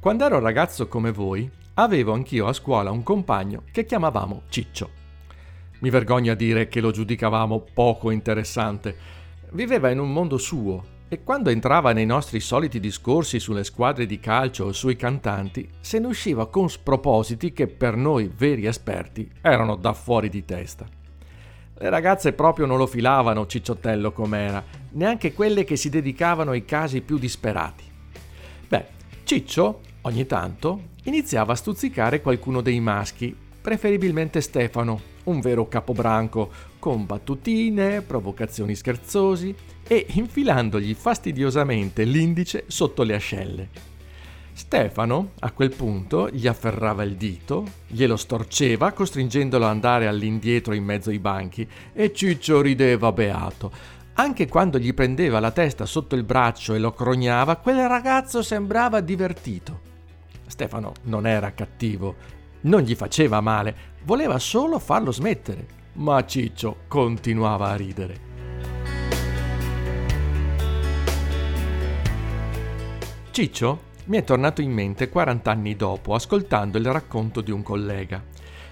Quando ero ragazzo come voi, avevo anch'io a scuola un compagno che chiamavamo Ciccio. Mi vergogno a dire che lo giudicavamo poco interessante. Viveva in un mondo suo e quando entrava nei nostri soliti discorsi sulle squadre di calcio o sui cantanti, se ne usciva con spropositi che per noi veri esperti erano da fuori di testa. Le ragazze proprio non lo filavano cicciottello com'era, neanche quelle che si dedicavano ai casi più disperati. Beh, Ciccio Ogni tanto iniziava a stuzzicare qualcuno dei maschi, preferibilmente Stefano, un vero capobranco, con battutine, provocazioni scherzosi e infilandogli fastidiosamente l'indice sotto le ascelle. Stefano, a quel punto, gli afferrava il dito, glielo storceva, costringendolo ad andare all'indietro in mezzo ai banchi, e Ciccio rideva beato. Anche quando gli prendeva la testa sotto il braccio e lo crognava, quel ragazzo sembrava divertito. Stefano non era cattivo, non gli faceva male, voleva solo farlo smettere, ma Ciccio continuava a ridere. Ciccio mi è tornato in mente 40 anni dopo, ascoltando il racconto di un collega.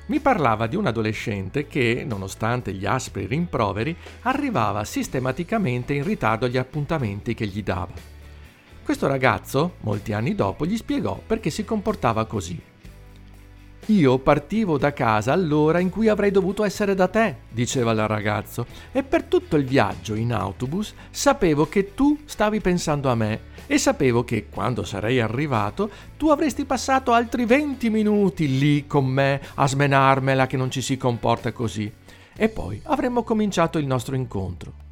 Mi parlava di un adolescente che, nonostante gli aspri rimproveri, arrivava sistematicamente in ritardo agli appuntamenti che gli dava. Questo ragazzo, molti anni dopo, gli spiegò perché si comportava così. Io partivo da casa all'ora in cui avrei dovuto essere da te, diceva il ragazzo, e per tutto il viaggio in autobus sapevo che tu stavi pensando a me e sapevo che quando sarei arrivato tu avresti passato altri 20 minuti lì con me a smenarmela che non ci si comporta così. E poi avremmo cominciato il nostro incontro.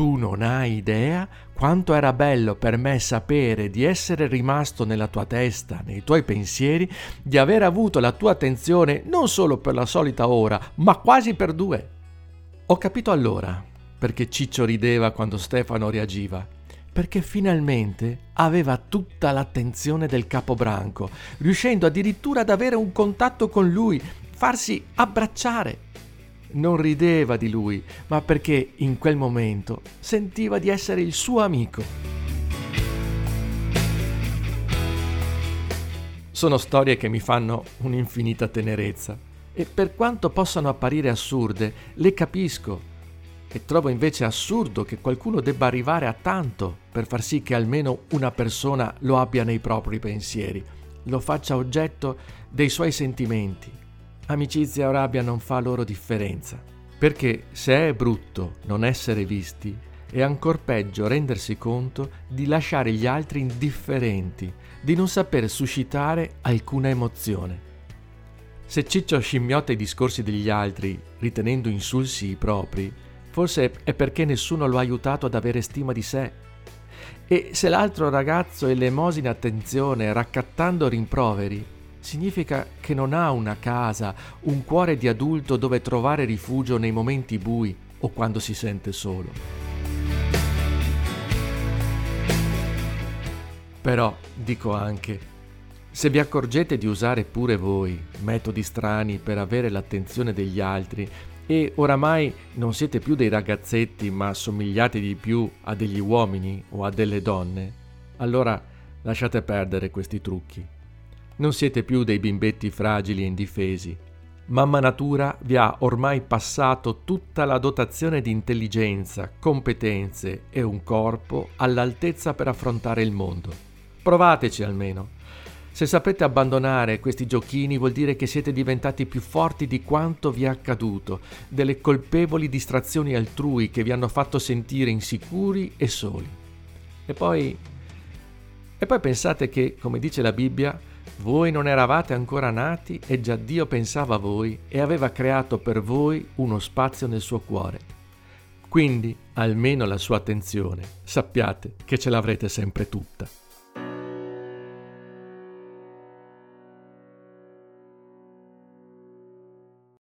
Tu non hai idea quanto era bello per me sapere di essere rimasto nella tua testa, nei tuoi pensieri, di aver avuto la tua attenzione non solo per la solita ora, ma quasi per due. Ho capito allora perché Ciccio rideva quando Stefano reagiva, perché finalmente aveva tutta l'attenzione del capobranco, riuscendo addirittura ad avere un contatto con lui, farsi abbracciare non rideva di lui, ma perché in quel momento sentiva di essere il suo amico. Sono storie che mi fanno un'infinita tenerezza e per quanto possano apparire assurde, le capisco e trovo invece assurdo che qualcuno debba arrivare a tanto per far sì che almeno una persona lo abbia nei propri pensieri, lo faccia oggetto dei suoi sentimenti amicizia o rabbia non fa loro differenza. Perché se è brutto non essere visti, è ancor peggio rendersi conto di lasciare gli altri indifferenti, di non saper suscitare alcuna emozione. Se Ciccio scimmiotta i discorsi degli altri, ritenendo insulsi i propri, forse è perché nessuno lo ha aiutato ad avere stima di sé. E se l'altro ragazzo elemosina attenzione raccattando rimproveri, significa che non ha una casa, un cuore di adulto dove trovare rifugio nei momenti bui o quando si sente solo. Però dico anche, se vi accorgete di usare pure voi metodi strani per avere l'attenzione degli altri e oramai non siete più dei ragazzetti ma assomigliate di più a degli uomini o a delle donne, allora lasciate perdere questi trucchi. Non siete più dei bimbetti fragili e indifesi. Mamma Natura vi ha ormai passato tutta la dotazione di intelligenza, competenze e un corpo all'altezza per affrontare il mondo. Provateci almeno. Se sapete abbandonare questi giochini vuol dire che siete diventati più forti di quanto vi è accaduto, delle colpevoli distrazioni altrui che vi hanno fatto sentire insicuri e soli. E poi... E poi pensate che, come dice la Bibbia, voi non eravate ancora nati e già Dio pensava a voi e aveva creato per voi uno spazio nel suo cuore. Quindi, almeno la sua attenzione, sappiate che ce l'avrete sempre tutta.